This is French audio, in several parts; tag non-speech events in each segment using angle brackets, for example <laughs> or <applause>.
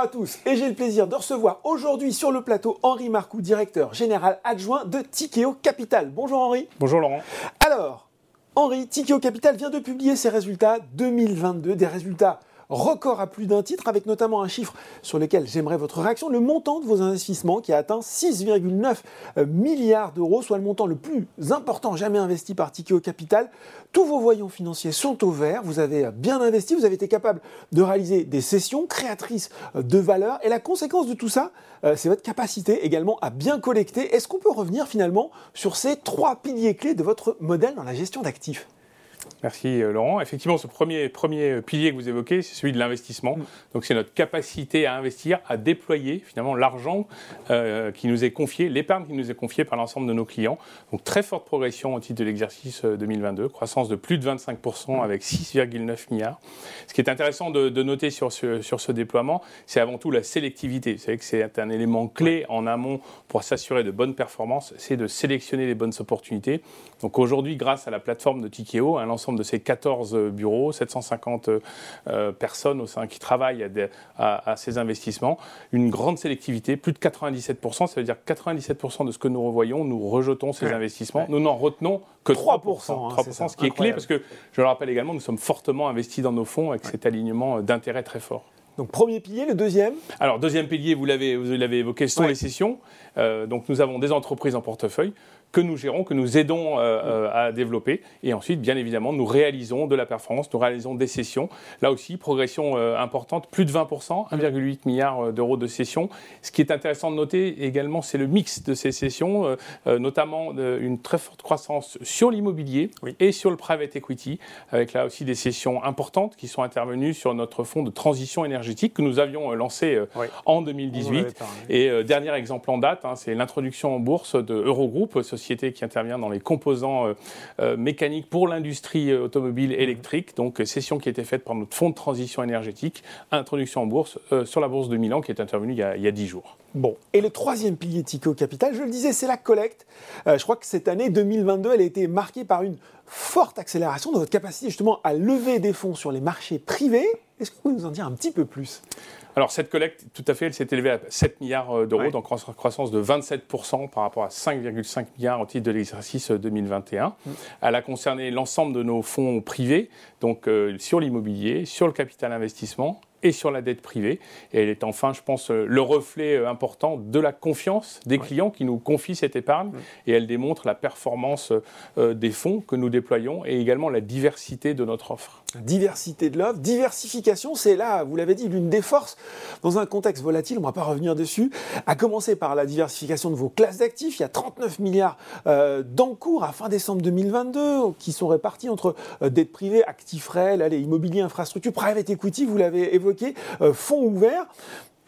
à tous et j'ai le plaisir de recevoir aujourd'hui sur le plateau Henri Marcoux, directeur général adjoint de Tikeo Capital. Bonjour Henri. Bonjour Laurent. Alors, Henri, Tikeo Capital vient de publier ses résultats 2022, des résultats record à plus d'un titre, avec notamment un chiffre sur lequel j'aimerais votre réaction, le montant de vos investissements qui a atteint 6,9 euh, milliards d'euros, soit le montant le plus important jamais investi par Tikeo Capital. Tous vos voyants financiers sont au vert, vous avez bien investi, vous avez été capable de réaliser des sessions créatrices euh, de valeur, et la conséquence de tout ça, euh, c'est votre capacité également à bien collecter. Est-ce qu'on peut revenir finalement sur ces trois piliers clés de votre modèle dans la gestion d'actifs? Merci euh, Laurent. Effectivement, ce premier, premier pilier que vous évoquez, c'est celui de l'investissement. Mm. Donc c'est notre capacité à investir, à déployer finalement l'argent euh, qui nous est confié, l'épargne qui nous est confiée par l'ensemble de nos clients. Donc très forte progression au titre de l'exercice 2022, euh, croissance de plus de 25% mm. avec 6,9 milliards. Ce qui est intéressant de, noter sur ce, sur ce déploiement, c'est avant tout la sélectivité. Vous savez que c'est un élément clé en amont pour s'assurer de bonnes performances, c'est de sélectionner les bonnes opportunités. Donc aujourd'hui, grâce à la plateforme de Tikeo, un l'ensemble de ces 14 euh, bureaux, 750 euh, personnes au sein qui travaillent à, ces investissements. Une grande sélectivité, plus de 97%, ça veut dire 97% de ce que nous revoyons, nous rejetons ces investissements. Nous n'en retenons que 3%. 3%, hein, ce qui est clé parce que, je le rappelle également, nous sommes fortement investis dans nos fonds avec cet alignement d'intérêt très fort. Donc premier pilier, le deuxième? Alors deuxième pilier, vous l'avez, vous l'avez évoqué, sont les sessions. Euh, donc nous avons des entreprises en portefeuille que nous gérons, que nous aidons euh, euh, à développer. Et ensuite, bien évidemment, nous réalisons de la performance, nous réalisons des sessions. Là aussi, progression euh, importante, plus de 20%, 1,8 milliard d'euros de sessions. Ce qui est intéressant de noter également, c'est le mix de ces sessions, notamment une très forte croissance sur l'immobilier et sur le private equity, avec là aussi des sessions importantes qui sont intervenues sur notre fonds de transition énergétique que nous avions lancé en 2018. Et dernier exemple en date, hein, c'est l'introduction en bourse de Eurogroup, société qui intervient dans les composants euh, euh, mécaniques pour l'industrie euh, automobile électrique. Donc, session qui a été faite par notre fonds de transition énergétique, introduction en bourse sur la bourse de Milan qui est intervenue il y a, il 10 jours. Bon, et le troisième pilier Tico Capital, je le disais, c'est la collecte. je crois que cette année 2022, elle a été marquée par une forte accélération de votre capacité justement à lever des fonds sur les marchés privés. Est-ce que vous pouvez nous en dire un petit peu plus? Alors cette collecte, tout à fait, elle s'est élevée à 7 milliards euh, d'euros, donc croissance de 27% par rapport à 5,5 milliards au titre de l'exercice 2021. Euh, mm. Elle a concerné l'ensemble de nos fonds privés, donc euh, sur l'immobilier, sur le capital investissement et sur la dette privée. Et elle est enfin, je pense, le reflet important de la confiance des clients qui nous confient cette épargne. Et elle démontre la performance des fonds que nous déployons et également la diversité de notre offre. Diversité de l'offre, diversification, c'est là, vous l'avez dit, l'une des forces dans un contexte volatile, on ne va pas revenir dessus, à commencer par la diversification de vos classes d'actifs. Il y a 39 milliards euh, d'encours à fin décembre 2022 qui sont répartis entre euh, dettes privées, actifs réels, allez, immobilier, infrastructure, private equity, vous l'avez évoqué, euh, fonds ouverts.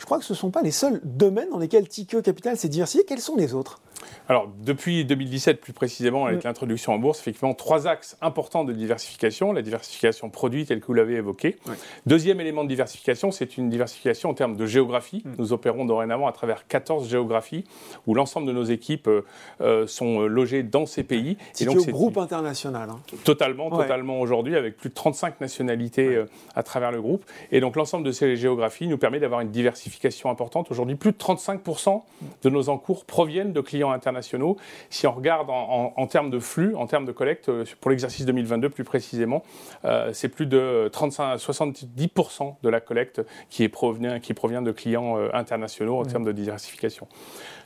Je crois que ce ne sont pas les seuls domaines dans lesquels Tikeo Capital s'est diversifié. Quels sont les autres? Alors, depuis 2017, plus précisément, avec mm. l'introduction en bourse, effectivement, trois axes importants de diversification. La diversification produit, telle que vous l'avez évoqué. Deuxième élément de diversification, c'est une diversification en termes de géographie. Mm. Nous opérons dorénavant à travers 14 géographies où l'ensemble de nos équipes euh, euh, sont euh, logées dans ces pays. C'est un groupe international. Hein. Totalement, totalement aujourd'hui, avec plus de 35 nationalités à travers le groupe. Et donc, l'ensemble de ces géographies nous permet d'avoir une diversification importante. Aujourd'hui, plus de 35% de nos encours proviennent de clients internationaux. Si on regarde en, termes de flux, en termes de collecte, euh, pour l'exercice 2022 plus précisément, euh, c'est plus de 35 à 70% de la collecte qui, est provient, qui provient de clients euh, internationaux en termes de diversification.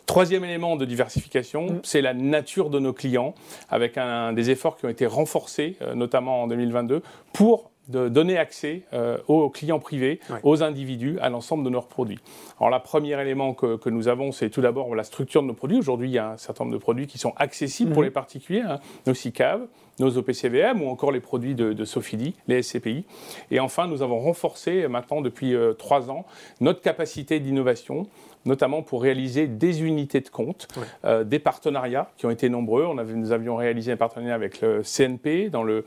Troisième élément de diversification, mm. c'est la nature de nos clients, avec un, des efforts qui ont été renforcés, notamment en 2022, pour de donner accès euh, aux clients privés, aux individus, à l'ensemble de nos produits. Alors, le premier élément que, que nous avons, c'est tout d'abord la structure de nos produits. Aujourd'hui, il y a un certain nombre de produits qui sont accessibles pour mhm. les particuliers, hein. nos SICAV, nos OPCVM ou encore les produits de, de Sofidi, les SCPI. Et enfin, nous avons renforcé maintenant depuis euh, trois ans notre capacité d'innovation notamment pour réaliser des unités de compte, euh, des partenariats qui ont été nombreux. On avait, nous avions réalisé un partenariat avec le CNP dans le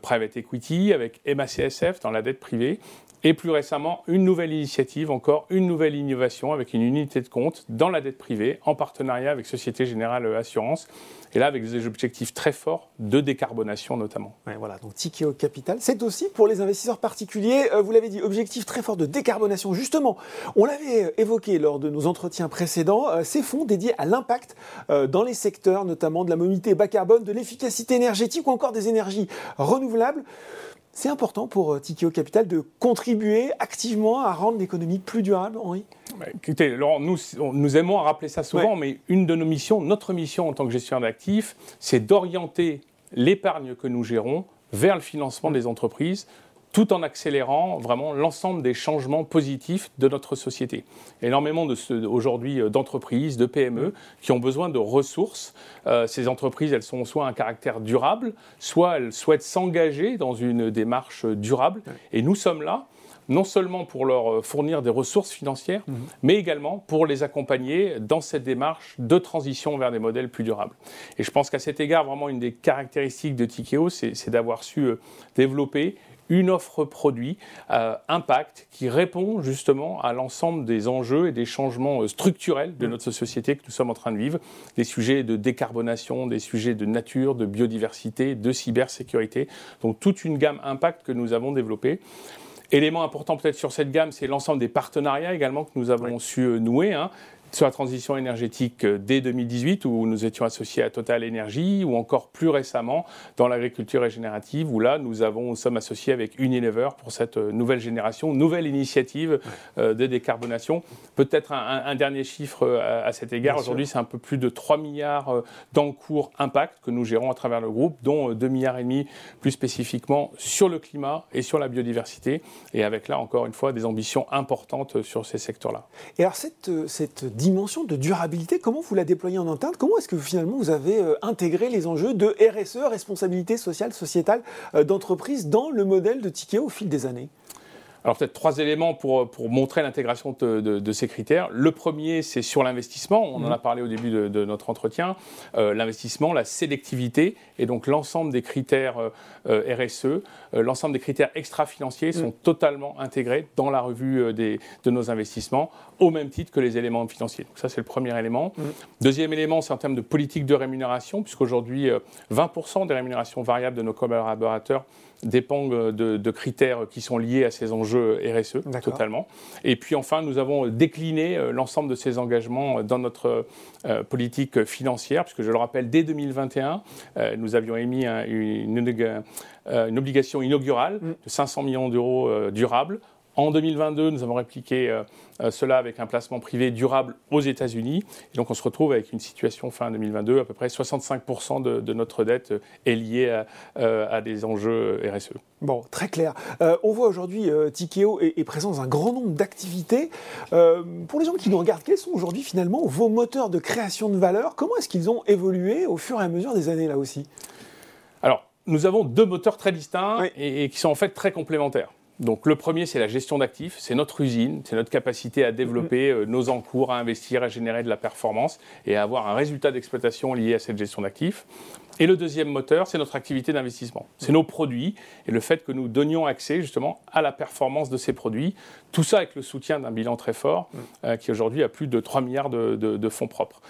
private equity, avec MACSF dans la dette privée. Et plus récemment, une nouvelle initiative, encore une nouvelle innovation avec une unité de compte dans la dette privée en partenariat avec Société Générale Assurance. Et là, avec des objectifs très forts de décarbonation notamment. voilà, donc Tikeo Capital, c'est aussi pour les investisseurs particuliers, euh, vous l'avez dit, objectif très fort de décarbonation. Justement, on l'avait euh, évoqué lors de nos entretiens précédents, euh, ces fonds dédiés à l'impact dans les secteurs, notamment de la mobilité bas carbone, de l'efficacité énergétique ou encore des énergies renouvelables. C'est important pour euh, Tikeo Capital de contribuer activement à rendre l'économie plus durable, Henri. Bah, Écoutez, Laurent, nous, nous aimons rappeler ça souvent, mais une de nos missions, notre mission en tant que gestionnaire d'actifs, c'est d'orienter l'épargne que nous gérons vers le financement des entreprises tout en accélérant vraiment l'ensemble des changements positifs de notre société. Énormément aujourd'hui euh, d'entreprises, de PME qui ont besoin de ressources. Euh, ces entreprises, elles sont soit un caractère durable, soit elles souhaitent s'engager dans une démarche durable. Et nous sommes là non seulement pour leur euh, fournir des ressources financières, mhm. mais également pour les accompagner dans cette démarche de transition vers des modèles plus durables. Et je pense qu'à cet égard, vraiment, une des caractéristiques de Tikeo, c'est d'avoir su développer une offre produit euh, impact qui répond justement à l'ensemble des enjeux et des changements euh, structurels de notre société que nous sommes en train de vivre, des sujets de décarbonation, des sujets de nature, de biodiversité, de cybersécurité. Donc toute une gamme impact que nous avons développée. Élément important peut-être sur cette gamme, c'est l'ensemble des partenariats également que nous avons su euh, nouer. Hein sur la transition énergétique euh, dès 2018, où nous étions associés à Total Energy, ou encore plus récemment dans l'agriculture régénérative, où là, nous, avons, nous sommes associés avec Unilever pour cette euh, nouvelle génération, nouvelle initiative euh, de décarbonation. Peut-être un, dernier chiffre à, cet égard. Aujourd'hui, c'est un peu plus de 3 milliards d'encours impact que nous gérons à travers le groupe, dont 2 milliards et demi plus spécifiquement sur le climat et sur la biodiversité, et avec là, encore une fois, des ambitions importantes sur ces secteurs-là. Et alors, cette, cette dimension de durabilité, comment vous la déployez en interne? Comment est-ce que finalement vous avez euh, intégré les enjeux de RSE, responsabilité sociale, sociétale euh, d'entreprise dans le modèle de Tikeo au fil des années? Alors peut-être trois éléments pour, pour montrer l'intégration de, ces critères. Le premier, c'est sur l'investissement. On en a mmh. parlé au début de, notre entretien. Euh, l'investissement, la sélectivité et donc l'ensemble des critères euh, euh, RSE, l'ensemble des critères extra-financiers sont mmh. totalement intégrés dans la revue des, de nos investissements au même titre que les éléments financiers. Donc ça, c'est le premier élément. Mmh. Deuxième élément, c'est en termes de politique de rémunération, puisqu'aujourd'hui, 20% des rémunérations variables de nos collaborateurs dépendent de, critères qui sont liés à ces enjeux RSE totalement. Et puis enfin, nous avons décliné euh, l'ensemble de ces engagements dans notre euh, politique financière, puisque je le rappelle, dès 2021, euh, nous avions émis une, une, obligation inaugurale mm. de 500 millions d'euros durables en 2022, nous avons répliqué euh, euh, cela avec un placement privé durable aux États-Unis. Et donc on se retrouve avec une situation fin 2022, à peu près 65% de, notre dette est liée euh, à, des enjeux RSE. Bon, très clair. on voit aujourd'hui Tikeo est, présent dans un grand nombre d'activités. pour les gens qui nous regardent, quels sont aujourd'hui finalement vos moteurs de création de valeur? Comment est-ce qu'ils ont évolué au fur et à mesure des années là aussi? Alors, nous avons deux moteurs très distincts et qui sont en fait très complémentaires. Donc le premier, c'est la gestion d'actifs, c'est notre usine, c'est notre capacité à développer euh, nos encours, à investir, à générer de la performance et à avoir un résultat d'exploitation lié à cette gestion d'actifs. Et le deuxième moteur, c'est notre activité d'investissement. C'est nos produits et le fait que nous donnions accès justement à la performance de ces produits. Tout ça avec le soutien d'un bilan très fort mhm. euh, qui aujourd'hui a plus de 3 milliards de, fonds propres.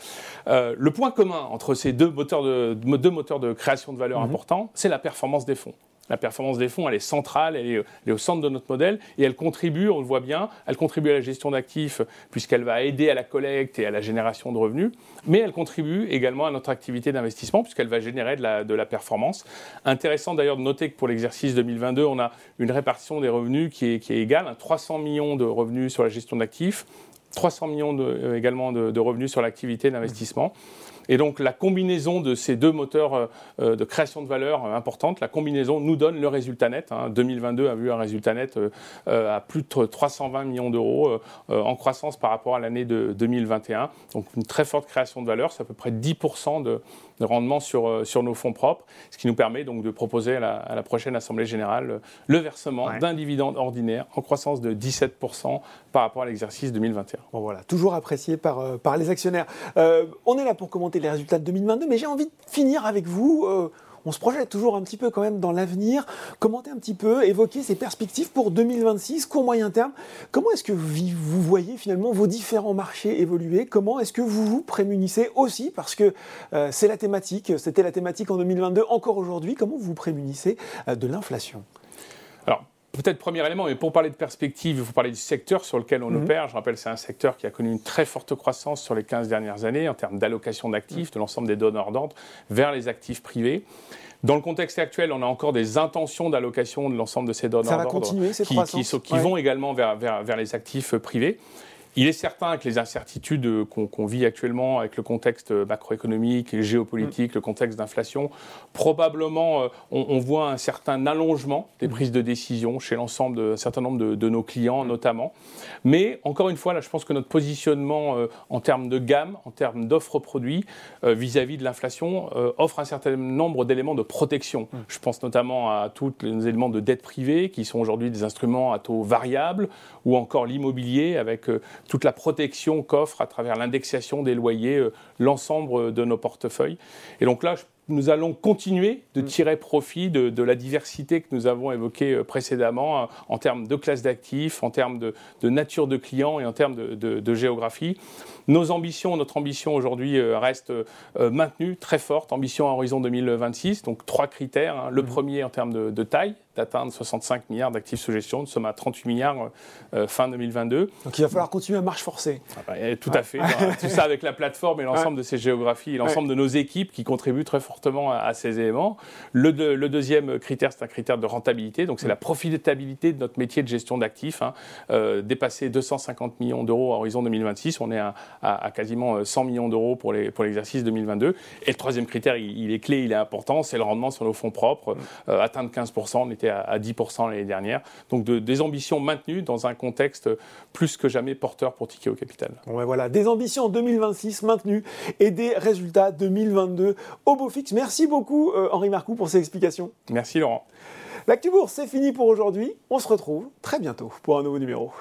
Euh, le point commun entre ces deux moteurs de, deux moteurs de création de valeur mhm. importants, c'est la performance des fonds. La performance des fonds, elle est centrale, elle est, au centre de notre modèle et elle contribue, on le voit bien, elle contribue à la gestion d'actifs puisqu'elle va aider à la collecte et à la génération de revenus, mais elle contribue également à notre activité d'investissement puisqu'elle va générer de la, performance. Intéressant d'ailleurs de noter que pour l'exercice 2022, on a une répartition des revenus qui est, égale, 300 millions de revenus sur la gestion d'actifs, 300 millions euh, également de, revenus sur l'activité d'investissement. Et donc la combinaison de ces deux moteurs euh, euh, de création de valeur euh, importante, la combinaison nous donne le résultat net. 2022 hein. a vu un résultat net à plus de 320 millions d'euros en croissance par rapport à l'année de 2021. Donc une très forte création de valeur, c'est à peu près 10% de, de rendement sur, sur nos fonds propres, ce qui nous permet donc de proposer à la, prochaine Assemblée générale le versement d'un dividende ordinaire en croissance de 17% par rapport à l'exercice 2021. Bon voilà, toujours apprécié par, par les actionnaires. on est là pour commenter les résultats de 2022, mais j'ai envie de finir avec vous. Euh, on se projette toujours un petit peu quand même dans l'avenir. Commentez un petit peu, évoquez ces perspectives pour 2026, court moyen terme. Comment est-ce que vous voyez finalement vos différents marchés évoluer? Comment est-ce que vous vous prémunissez aussi? Parce que euh, c'est la thématique, c'était la thématique en 2022, encore aujourd'hui. Comment vous vous prémunissez euh, de l'inflation? Alors, Peut-être premier élément, mais pour parler de perspective, il faut parler du secteur sur lequel on mhm. opère. Je rappelle, c'est un secteur qui a connu une très forte croissance sur les 15 dernières années en termes d'allocation d'actifs de l'ensemble des donneurs d'ordre vers les actifs privés. Dans le contexte actuel, on a encore des intentions d'allocation de l'ensemble de ces donneurs d'ordre qui, qui, vont également vers, vers, vers les actifs privés. Il est certain que les incertitudes qu'on vit actuellement avec le contexte macroéconomique et géopolitique, le contexte d'inflation, probablement euh, on, voit un certain allongement des prises de décision chez l'ensemble d'un certain nombre de, nos clients notamment. Mais encore une fois, là, je pense que notre positionnement euh, en termes de gamme, en termes d'offres produits euh, vis-à-vis de l'inflation offre un certain nombre d'éléments de protection. Je pense notamment à tous les éléments de dette privée qui sont aujourd'hui des instruments à taux variable ou encore l'immobilier avec toute la protection qu'offre à travers l'indexation des loyers euh, l'ensemble de nos portefeuilles. Et donc là, nous allons continuer de mm. tirer profit de, la diversité que nous avons évoquée euh, précédemment euh, en termes de classe d'actifs, en termes de, nature de clients et en termes de, géographie. Nos ambitions, notre ambition aujourd'hui reste maintenue, très forte, ambition à horizon 2026, donc trois critères. Hein. Le mm. premier en termes de, taille, d'atteindre 65 milliards d'actifs sous gestion. Nous sommes à 38 milliards euh, fin 2022. Donc il va falloir continuer à marche forcée. Ah bah, eh, tout à fait. <laughs> tout ça avec la plateforme et l'ensemble de ces géographies et l'ensemble de nos équipes qui contribuent très fortement à, ces éléments. Le, le deuxième critère, c'est un critère de rentabilité. Donc c'est la profitabilité de notre métier de gestion d'actifs. Hein. Euh, dépasser 250 millions d'euros à horizon 2026. On est à, à, quasiment 100 millions d'euros pour l'exercice pour 2022. Et le troisième critère, il, est clé, il est important, c'est le rendement sur nos fonds propres. Euh, atteindre 15%, on était à, 10% l'année dernière. Donc des ambitions maintenues dans un contexte plus que jamais porteur pour Tikeo Capital. Bon, voilà, des ambitions en 2026 maintenues et des résultats 2022 au beau fixe. Merci beaucoup euh, Henri Marcoux pour ces explications. Merci Laurent. L'actu c'est fini pour aujourd'hui. On se retrouve très bientôt pour un nouveau numéro.